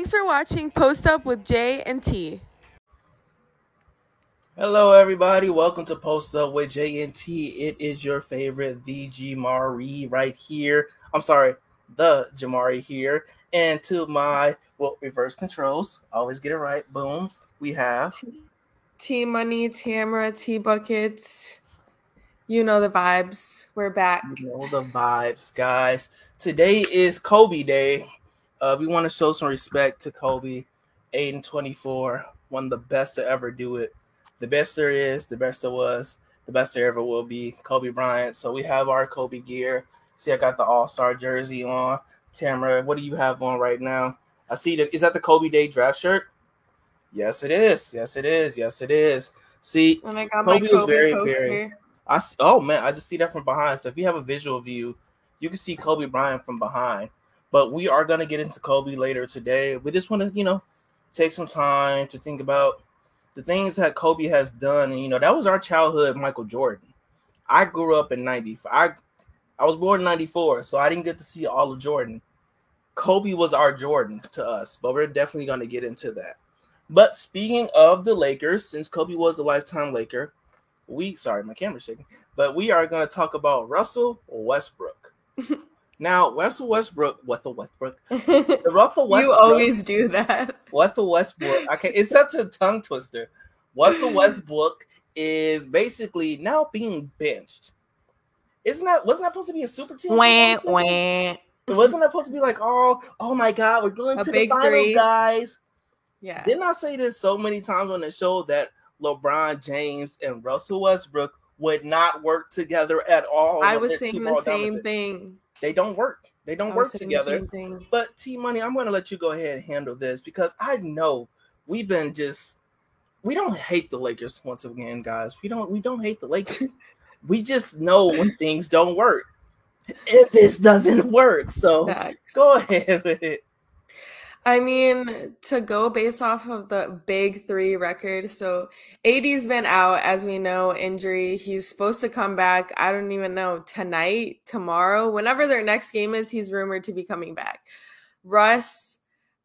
Thanks for watching Post Up with J and T. Hello, everybody. Welcome to Post Up with J and T. It is your favorite, the Jamari, right here. I'm sorry, the Jamari here. And to my well, reverse controls, always get it right. Boom. We have T, T Money, Tamara, T Buckets. You know the vibes. We're back. You know the vibes, guys. Today is Kobe Day. Uh, we want to show some respect to Kobe, 8 and 24, one of the best to ever do it. The best there is, the best there was, the best there ever will be, Kobe Bryant. So we have our Kobe gear. See, I got the All Star jersey on. Tamara, what do you have on right now? I see the is that the Kobe Day draft shirt? Yes, it is. Yes, it is. Yes, it is. See, and I got Kobe, my Kobe was very, poster. very. I oh man, I just see that from behind. So if you have a visual view, you can see Kobe Bryant from behind. But we are going to get into Kobe later today. We just want to, you know, take some time to think about the things that Kobe has done. And, you know, that was our childhood Michael Jordan. I grew up in 95. I, I was born in 94, so I didn't get to see all of Jordan. Kobe was our Jordan to us, but we're definitely going to get into that. But speaking of the Lakers, since Kobe was a lifetime Laker, we sorry, my camera's shaking, but we are going to talk about Russell Westbrook. Now, Russell Westbrook, Russell Westbrook, the Russell Westbrook. you always do that. Russell Westbrook. Okay, it's such a tongue twister. Russell Westbrook is basically now being benched. Isn't that wasn't that supposed to be a super team? Wah, wah. Wasn't that supposed to be like, oh, oh my god, we're going a to the finals, three. guys? Yeah. Didn't I say this so many times on the show that LeBron James and Russell Westbrook would not work together at all? I was saying the same thing they don't work. They don't work together. But T Money, I'm going to let you go ahead and handle this because I know we've been just we don't hate the Lakers once again, guys. We don't we don't hate the Lakers. we just know when things don't work. If this doesn't work, so Facts. go ahead with it. I mean, to go based off of the big three record, so AD's been out, as we know, injury. He's supposed to come back, I don't even know, tonight, tomorrow, whenever their next game is, he's rumored to be coming back. Russ,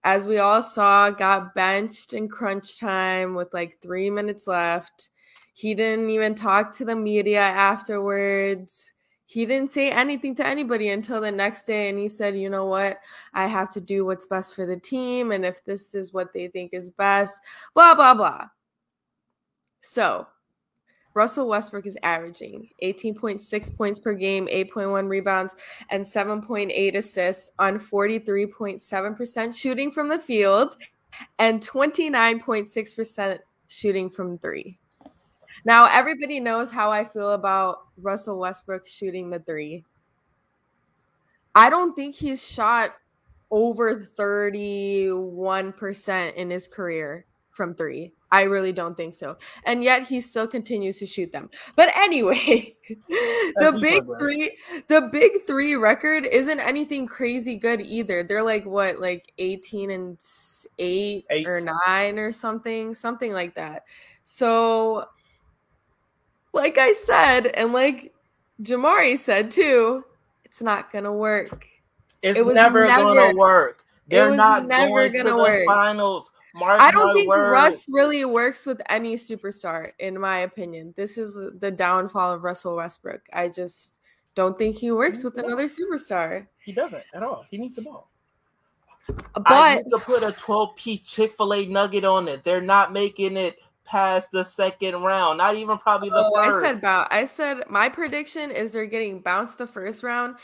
as we all saw, got benched in crunch time with like three minutes left. He didn't even talk to the media afterwards he didn't say anything to anybody until the next day and he said you know what? I have to do what's best for the team and if this is what they think is best blah blah blah. So russell westbrook is averaging 18.6 points per game 8.1 rebounds and 7.8 assists on 43.7% shooting from the field and 29.6% shooting from three now everybody knows how I feel about Russell Westbrook shooting the three. I don't think he's shot over 31% in his career from three. I really don't think so. And yet he still continues to shoot them. But anyway, the big three, the big three record isn't anything crazy good either. They're like what, like 18 and eight, eight. or nine or something, something like that. So like I said, and like Jamari said too, it's not gonna work. It's it never, never, gonna work. They're not going to the work. finals. Mark I don't think words. Russ really works with any superstar, in my opinion. This is the downfall of Russell Westbrook. I just don't think he works with mm-hmm. another superstar. He doesn't at all. He needs the ball. But I need to put a 12 piece Chick fil A nugget on it. They're not making it past the second round. Not even probably the oh, I said about I said my prediction is they're getting bounced the first round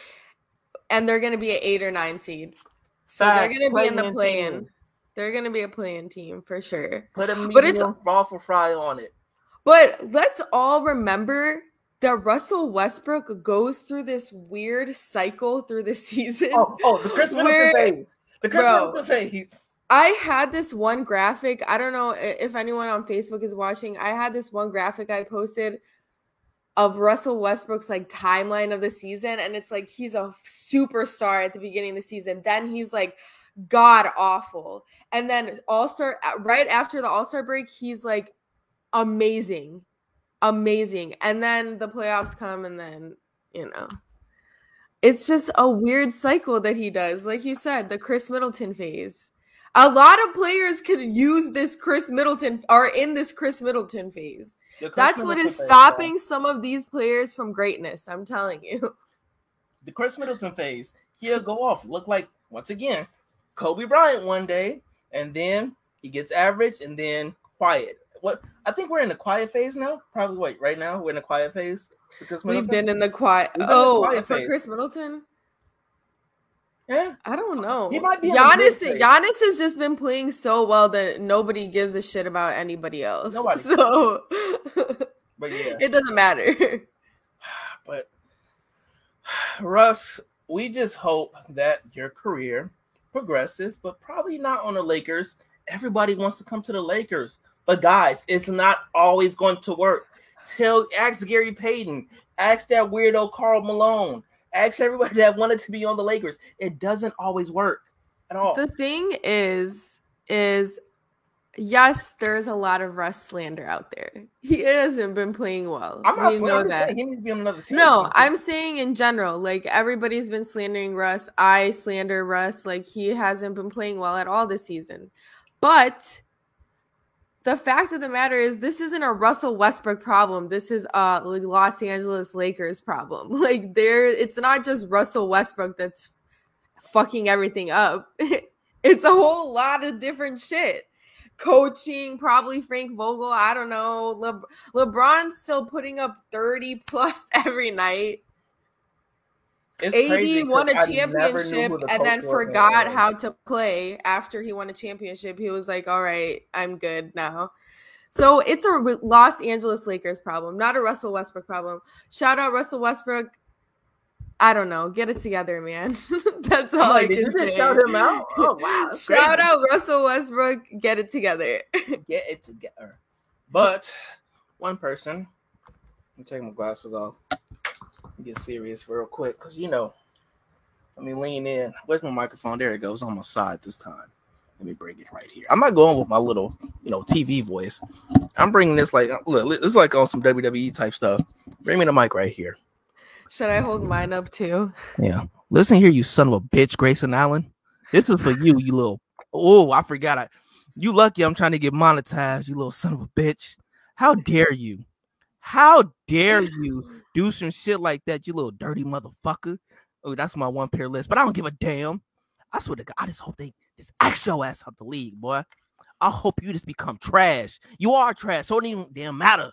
and they're gonna be an eight or nine seed. So they're gonna be in the play in. They're gonna be a playing team for sure. Put a medium but it's waffle fry on it. But let's all remember that Russell Westbrook goes through this weird cycle through the season. Oh, oh the Khris Middleton phase. The Middleton phase. I had this one graphic. I don't know if anyone on Facebook is watching. I had this one graphic I posted of Russell Westbrook's like timeline of the season. And it's like he's a superstar at the beginning of the season. Then he's like god awful. And then All Star, right after the All Star break, he's like amazing. Amazing. And then the playoffs come, and then, you know, it's just a weird cycle that he does. Like you said, the Khris Middleton phase A lot of players could use this Khris Middleton are in this Khris Middleton phase. The Khris That's what Middleton is phase, stopping some of these players from greatness. I'm telling you. The Khris Middleton phase. He'll go off. Look like once again, Kobe Bryant one day, and then he gets average, and then quiet. What I think we're in the quiet phase now. Probably wait right now. We're in the quiet phase. Khris We've been in the quiet. In the Oh, quiet for phase. Khris Middleton, yeah. I don't know. He might be in the good Giannis. Giannis has just been playing so well that nobody gives a shit about anybody else. Nobody. So But yeah. it doesn't matter. But Russ, we just hope that your career progresses, but probably not on the Lakers. Everybody wants to come to the Lakers. But guys, it's not always going to work. Tell ask Gary Payton, ask that weirdo Karl Malone, ask everybody that wanted to be on the Lakers. It doesn't always work at all. The thing is, is yes, there's a lot of Russ slander out there. He hasn't been playing well. I'm not we know that. he needs to be on another team. No, I'm saying in general, like everybody's been slandering Russ. I slander Russ. Like he hasn't been playing well at all this season. But the fact of the matter is, this isn't a Russell Westbrook problem. This is a Los Angeles Lakers problem. Like there, it's not just Russell Westbrook that's fucking everything up. it's a whole lot of different shit. Coaching, probably Frank Vogel. I don't know. Le- LeBron's still putting up 30 plus every night. It's AD won a 'cause I never knew championship the and then forgot anyway. how to play after he won a championship. He was like, all right, I'm good now. So it's a Los Angeles Lakers problem, not a Russell Westbrook problem. Shout out Russell Westbrook. I don't know. Get it together, man. That's all like, I can say. shout him out? Oh wow! Shout crazy. out Russell Westbrook. Get it together. get it together. But one person, I'm taking my glasses off. Get serious real quick, cause you know. Let me lean in. Where's my microphone? There it goes on my side this time. Let me bring it right here. I'm not going with my little, you know, TV voice. I'm bringing this like look. This is like on some WWE type stuff. Bring me the mic right here. Should I hold mine up too? Yeah. Listen here, you son of a bitch, Grayson Allen. This is for you, you little. Oh, I forgot. I, you lucky I'm trying to get monetized, you little son of a bitch. How dare you? How dare you do some shit like that, you little dirty motherfucker? Oh, that's my one pair list, but I don't give a damn. I swear to God, I just hope they just axe your ass out the league, boy. I hope you just become trash. You are trash, so it don't even damn matter.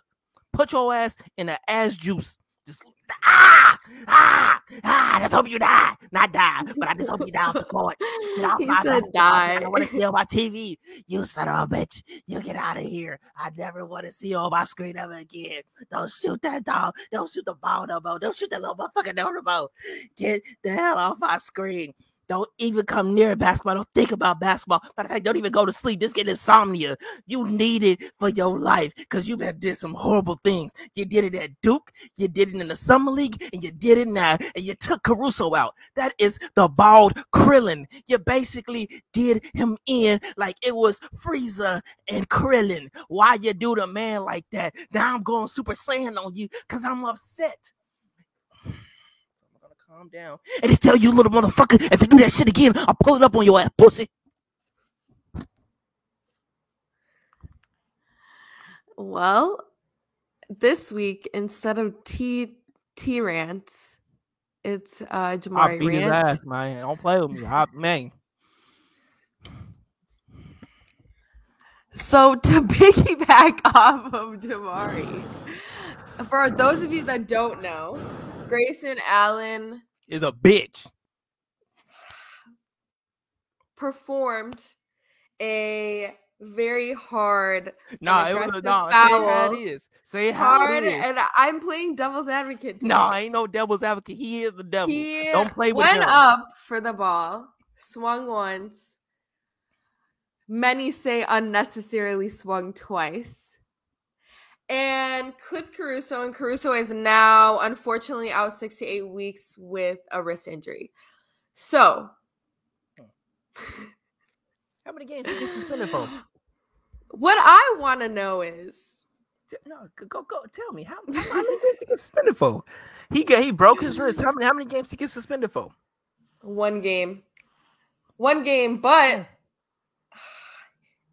Put your ass in the ass juice. Just ah ah ah. Let's hope you die, not die, but I just hope you die off the court. Off He my- said I die. don't want to see on my TV. You son of a bitch. You get out of here. I never want to see you on my screen ever again. Don't shoot that dog. Don't shoot the ball no more. Don't shoot that little motherfucker no more. Get the hell off my screen. Don't even come near basketball. Don't think about basketball. Matter of fact, don't even go to sleep. Just get insomnia. You need it for your life because you have did some horrible things. You did it at Duke, you did it in the summer league, and you did it now, and you took Caruso out. That is the bald Krillin. You basically did him in like it was Frieza and Krillin. Why you do the man like that? Now I'm going Super Saiyan on you because I'm upset. I'm gonna calm down and just tell you, little motherfucker, if you do that shit again, I'll pull it up on your ass, pussy. Well, this week instead of T T rants, it's uh I'll Jamari beat his ass, man. Don't play with me. I, man. So to piggyback off of Jamari, for those of you that don't know, Grayson Allen Is a bitch. performed a very hard, Nah, it was aggressive no. Say it how foul. it is. Say how hard, it is. and I'm playing devil's advocate. No, today. ain't no devil's advocate. He is the devil. He Don't play with went him. up for the ball, swung once. Many say unnecessarily swung twice. And clipped Caruso, and Caruso is now unfortunately out six to eight weeks with a wrist injury. So, How many games did he get suspended for? what I want to know is No, go go. Tell me how, how, how many games he get suspended for? He got he broke his wrist. How many how many games he get suspended for? one game, one game, but hmm.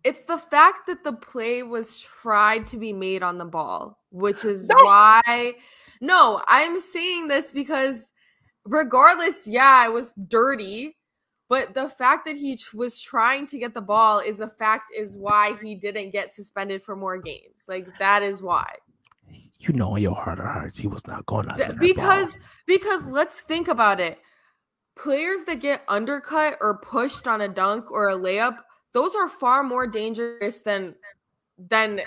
It's the fact that the play was tried to be made on the ball, which is No. why. No, I'm saying this because, regardless, yeah, it was dirty, but the fact that he was trying to get the ball is the fact is why he didn't get suspended for more games. Like that is why. You know, in your heart of hearts, he was not going that because because let's think about it. Players that get undercut or pushed on a dunk or a layup, those are far more dangerous than than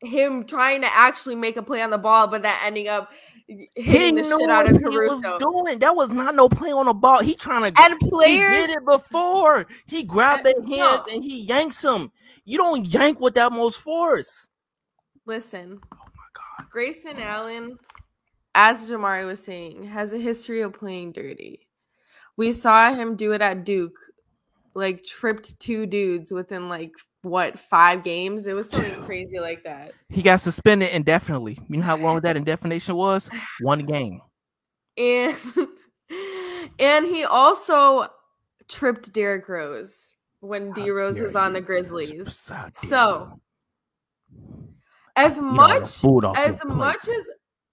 him trying to actually make a play on the ball, but that ending up He hitting the knew shit out of he Caruso. doing. That was not no play on the ball. He trying to. And he players, did it before. He grabbed And- their hands no. and he yanks them. You don't yank with that most force. listen, Oh my god. Grayson Allen, as Jamari was saying, has a history of playing dirty. We saw him do it at Duke, like tripped two dudes within like what five games. It was something crazy like that. He got suspended indefinitely. You know how long that indefinite was? One game. And and he also tripped Derrick Rose when D Rose was on the Grizzlies. So, As much as much as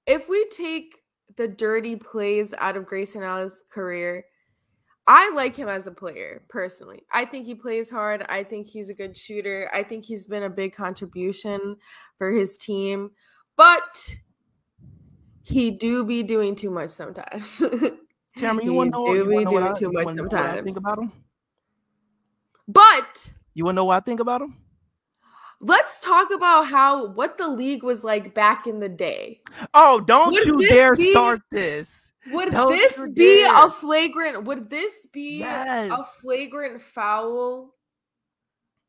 if we take the dirty plays out of Grayson Allen's career, I like him as a player personally. I think he plays hard. I think he's a good shooter. I think he's been a big contribution for his team, but he do be doing too much sometimes. Tamara, you want to know, do be wanna know what doing I- too much wanna know what I think about him? but You want to know what I think about him? Let's talk about how what the league was like back in the day. Oh, don't Would you dare be- start this. Would Don't this be dare. a flagrant? Would this be a flagrant foul?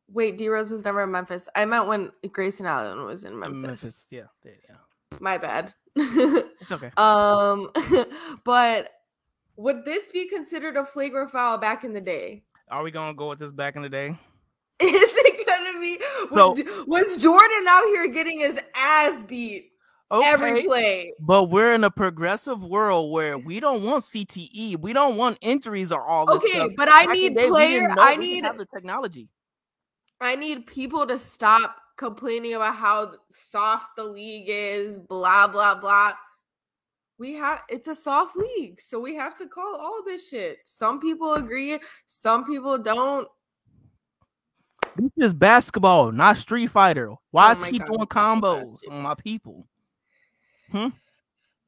Wait, D Rose was never in Memphis. I meant when Grayson Allen was in Memphis. Memphis. Yeah, yeah, yeah. My bad. It's okay. um, but would this be considered a flagrant foul back in the day? Are we gonna go with this back in the day? Is it gonna be? So- was, Jordan out here getting his ass beat every Okay. play? But we're in a progressive world where we don't want CTE. We don't want injuries or all this Okay, stuff. but I Back need day, player. I need have the technology. I need people to stop complaining about how soft the league is, blah blah blah. We have it's a soft league, so we have to call all this shit. Some people agree, some people don't. This is basketball, not Street Fighter. Why Oh is he God, doing that's so bad, combos on my people? Hmm?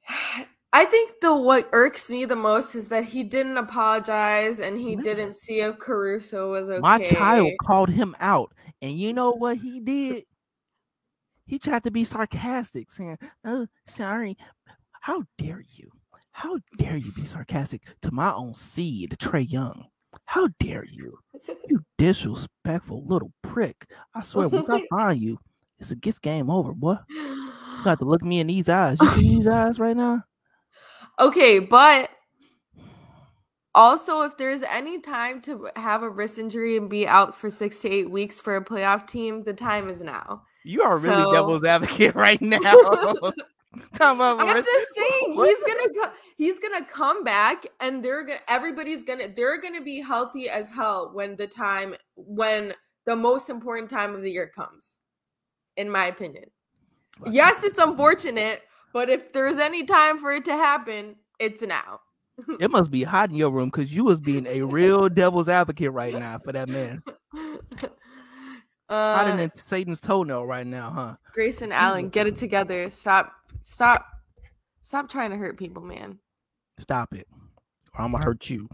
I think the what irks me the most is that he didn't apologize and he No. didn't see if Caruso was okay. My child called him out, and you know what he did? He tried to be sarcastic, saying, "Oh, sorry. How dare you? How dare you be sarcastic to my own seed, Trae Young? How dare you? You disrespectful little prick! I swear, once I find you, it's a gets game over, boy. You got to look me in these eyes. You see these eyes right now? Okay, but also if there's any time to have a wrist injury and be out for six to eight weeks for a playoff team, the time is now. You are really So- devil's advocate right now. About I'm just saying he's gonna he's gonna come back and they're gonna everybody's gonna they're gonna be healthy as hell when the time when the most important time of the year comes, in my opinion. Yes, it's unfortunate, but if there's any time for it to happen, it's now. It must be hot in your room because you was being a real devil's advocate right now for that man. Hotter uh, than Satan's toenail right now, huh? Grayson Allen, get it together. Stop, stop, stop trying to hurt people, man. Stop it, or I'm gonna hurt you.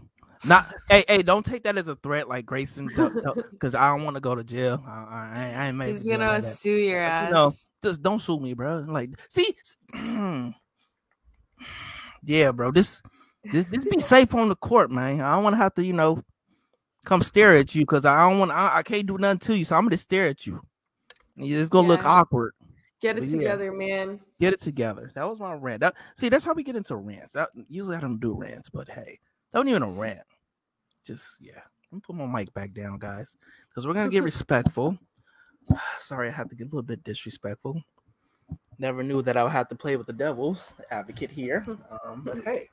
Not, hey, hey, don't take that as a threat, like Grayson, because I don't want to go to jail. I, I, I ain't- ain't made. He's gonna sue your ass. You know, just don't sue me, bro. Like, see, yeah, bro. This, this, this be safe on the court, man. I don't want to have to, you know, come stare at you because I don't want. I, I can't do nothing to you, so I'm gonna stare at you. And It's gonna look awkward. Get it yeah. together, man. Get it together. That was my rant. That, see, that's how we get into rants. That, usually I don't do rants, but hey, that wasn't even a rant. Just yeah. I'm put my mic back down, guys, because we're gonna get respectful. Sorry, I had to get a little bit disrespectful. Never knew that I would have to play with the devil's advocate here. Um, but hey,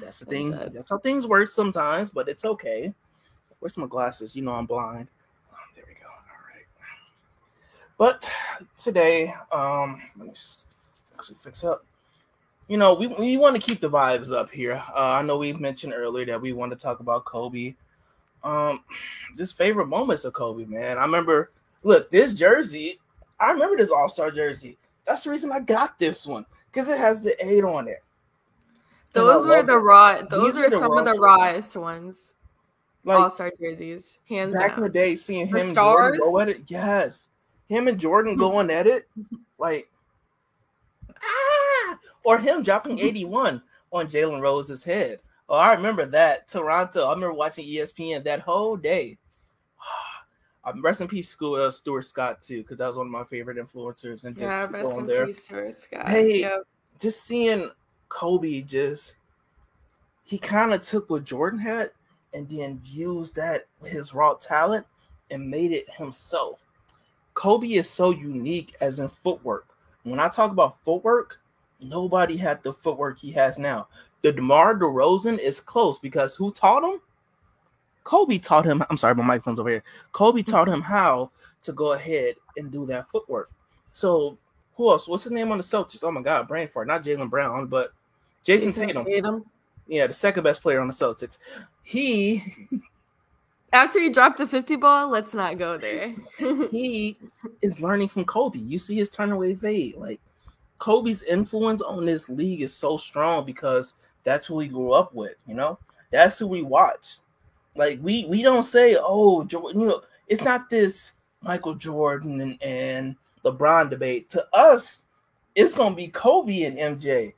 that's the thing. That's how things work sometimes, but it's okay. Where's my glasses? You know I'm blind. Oh, there we go. All right. But today, um, let me actually fix up. You know, we, we want to keep the vibes up here. Uh, I know we mentioned earlier that we want to talk about Kobe. Um, just favorite moments of Kobe, man. I remember, look, this jersey. I remember this All Star jersey. That's the reason I got this one because it has the eight on it. Those were the raw. Those are some of the rawest ones. Like, All Star jerseys, hands back down. in the day, seeing The him stars? Go at it, yes, him and Jordan going at it, like ah, or him dropping eighty one on Jalen Rose's head. Oh, I remember that Toronto. I remember watching ESPN that whole day. Um, rest in peace, school uh, Stuart Scott too, because that was one of my favorite influencers. And just Yeah, rest in there. peace, Stuart Scott. Hey, Yep. just seeing Kobe just he kind of took what Jordan had and then used that his raw talent and made it himself. Kobe is so unique as in footwork. When I talk about footwork, nobody had the footwork he has now. The DeMar DeRozan is close because who taught him? Kobe taught him. I'm sorry, my microphone's over here. Kobe taught him how to go ahead and do that footwork. So who else? What's his name on the Celtics? Oh my God, brain fart. Not Jaylen Brown, but Jason, Tatum. Tatum. Yeah, the second best player on the Celtics. He After he dropped a 50 ball, let's not go there. he is learning from Kobe. You see his turn away fade. Like Kobe's influence on this league is so strong because that's who we grew up with. You know, that's who we watch. Like we we don't say, oh, Jordan. You know, it's not this Michael Jordan and, and LeBron debate. To us, it's gonna be Kobe and MJ.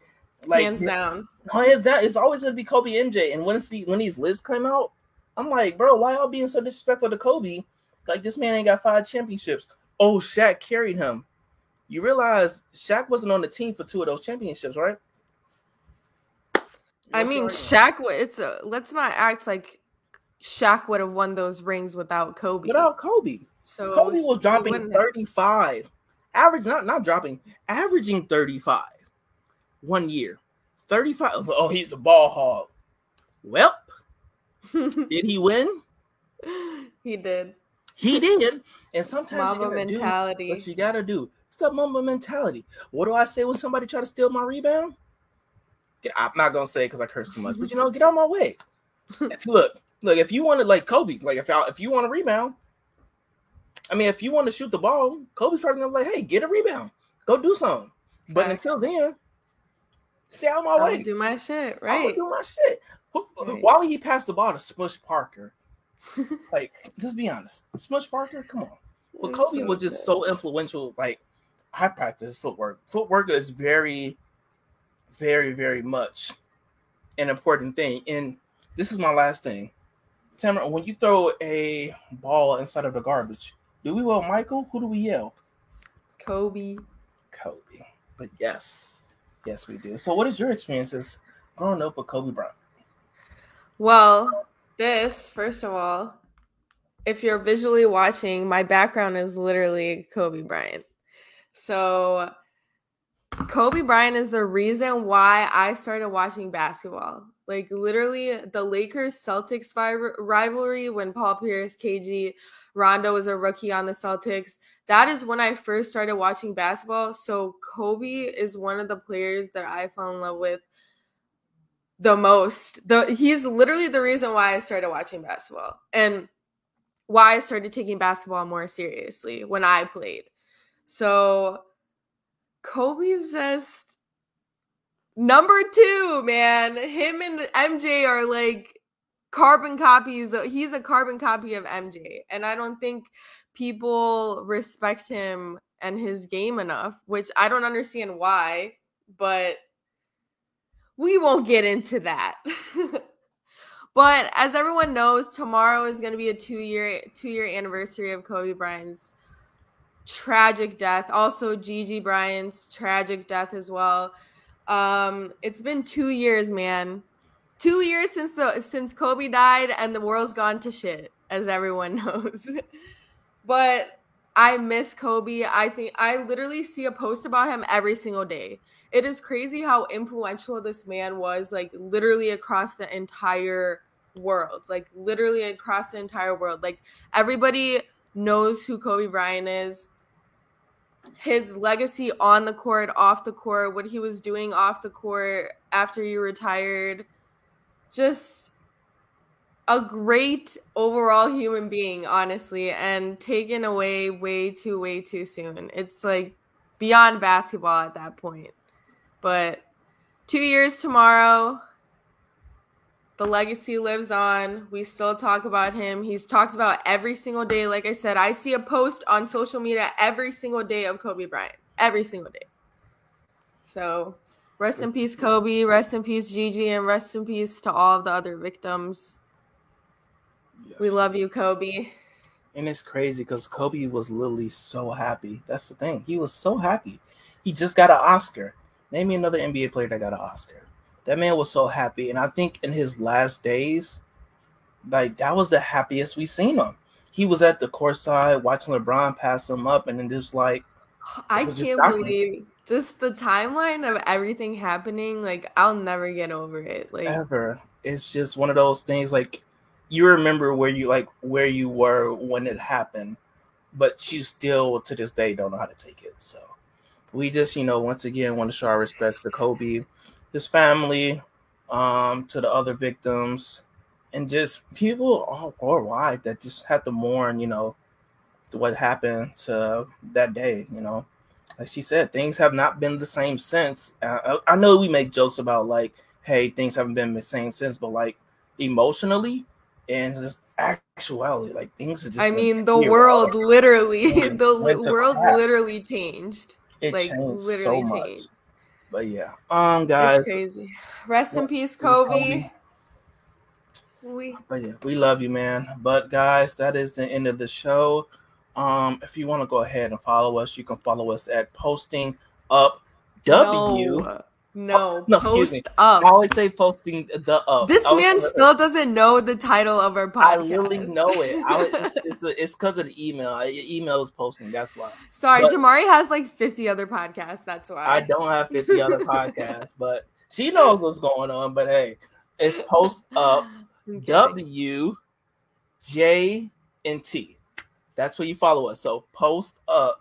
Like Hands down. hands down, it's always gonna be Kobe and MJ. And when it's the when these lists come out, I'm like, bro, why y'all being so disrespectful to Kobe? Like this man ain't got five championships. Oh, Shaq carried him. You realize Shaq wasn't on the team for two of those championships, right? I mean, Shaq. It's a. Let's not act like Shaq would have won those rings without Kobe. without Kobe, so Kobe was dropping have. 35, average, not not dropping, averaging 35 one year. 35. Oh, he's a ball hog. Well, did he win? he did. He did. And sometimes do mentality. what you gotta do. It's that Mamba mentality. What do I say when somebody try to steal my rebound? Get- I'm not gonna say because I curse too much, but you know, get out my way. If- look, look. If you want to like Kobe, like if I, if you want a rebound, I mean, if you want to shoot the ball, Kobe's probably gonna be like, "Hey, get a rebound, go do something." But Facts. until then, stay out of my way. do my shit, right? do my shit. Who- Right. Why would he pass the ball to Smush Parker? like, let's be honest, Smush Parker, come on. But Kobe so was just good. so influential. Like, I practice footwork. Footwork is very, very, very much an important thing. And this is my last thing. Tamara, when you throw a ball inside of the garbage, do we yell Michael? Who do we yell? Kobe. Kobe. But yes, yes, we do. So, what is your experiences growing up with Kobe Bryant? Well, this first of all, if you're visually watching, my background is literally Kobe Bryant. So Kobe Bryant is the reason why I started watching basketball. Like literally the Lakers Celtics rivalry when Paul Pierce, KG, Rondo was a rookie on the Celtics. That is when I first started watching basketball. So Kobe is one of the players that I fell in love with the most. The he's literally the reason why I started watching basketball and why I started taking basketball more seriously when I played. So Kobe's just number two, man. Him and MJ are like carbon copies. He's a carbon copy of MJ. And I don't think people respect him and his game enough, which I don't understand why, but we won't get into that. but as everyone knows, tomorrow is going to be a 2 year 2 year anniversary of Kobe Bryant's tragic death. Also Gigi Bryant's tragic death as well. Um it's been 2 years, man. 2 years since the since Kobe died and the world's gone to shit as everyone knows. but I miss Kobe. I think I literally see a post about him every single day. It is crazy how influential this man was, like literally across the entire world. Like literally across the entire world. Like everybody knows who Kobe Bryant is. his legacy on the court, off the court, what he was doing off the court after he retired. Just a great overall human being, honestly, and taken away way too, way too soon. It's like beyond basketball at that point. But two years tomorrow, the legacy lives on. We still talk about him. He's talked about every single day. Like I said, I see a post on social media every single day of Kobe Bryant. Every single day. So rest in peace, Kobe. Rest in peace, Gigi, and rest in peace to all of the other victims. Yes. We love you, Kobe. And it's crazy because Kobe was literally so happy. That's the thing. He was so happy. He just got an Oscar. Name me another NBA player that got an Oscar. That man was so happy, and I think in his last days, like that was the happiest we seen him. He was at the court side watching LeBron pass him up, and then just like I can't believe just the timeline of everything happening. Like I'll never get over it. Like ever. It's just one of those things. Like you remember where you like where you were when it happened, but you still to this day don't know how to take it. So we just you know once again want to show our respects to Kobe his family, um, to the other victims, and just people all worldwide that just had to mourn, you know, what happened to that day. You know, like she said, things have not been the same since. Uh, I, I know we make jokes about like, hey, things haven't been the same since, but like emotionally and just actuality, like things are just. I mean, the world literally, the world literally changed. It like, changed literally so changed. much. But yeah, um, guys, it's crazy. Rest in peace, Kobe. We, but yeah, we love you, man. But guys, that is the end of the show. Um, if you want to go ahead and follow us, you can follow us at posting up W. No. No, oh, no, excuse me. Up. I always say posting the up. This man still doesn't know the title of our podcast. I literally know it. I, it's because of the email. email is posting. That's why. Sorry, but Jamari has like fifty other podcasts. That's why I don't have fifty other podcasts, but she knows what's going on. But hey, it's post up W J and T. That's where you follow us. So post up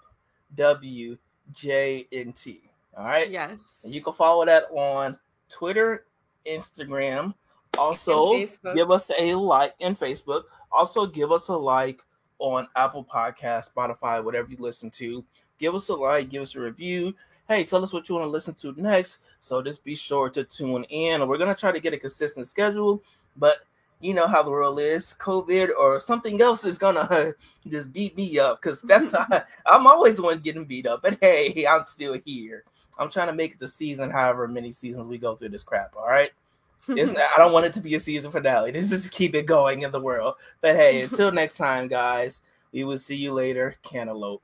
W J and T. All right. Yes. And you can follow that on Twitter, Instagram. Also, give us a like in Facebook. Also, give us a like on Apple Podcast, Spotify, whatever you listen to. Give us a like, give us a review. Hey, tell us what you want to listen to next. So just be sure to tune in. We're gonna try to get a consistent schedule, but you know how the world is covid or something else is gonna just beat me up because that's i'm always the one getting beat up but hey i'm still here I'm trying to make it the season, however many seasons we go through this crap. All right. It's I don't want it to be a season finale. This is keep it going in the world. But hey, until next time, guys, we will see you later. Cantaloupe.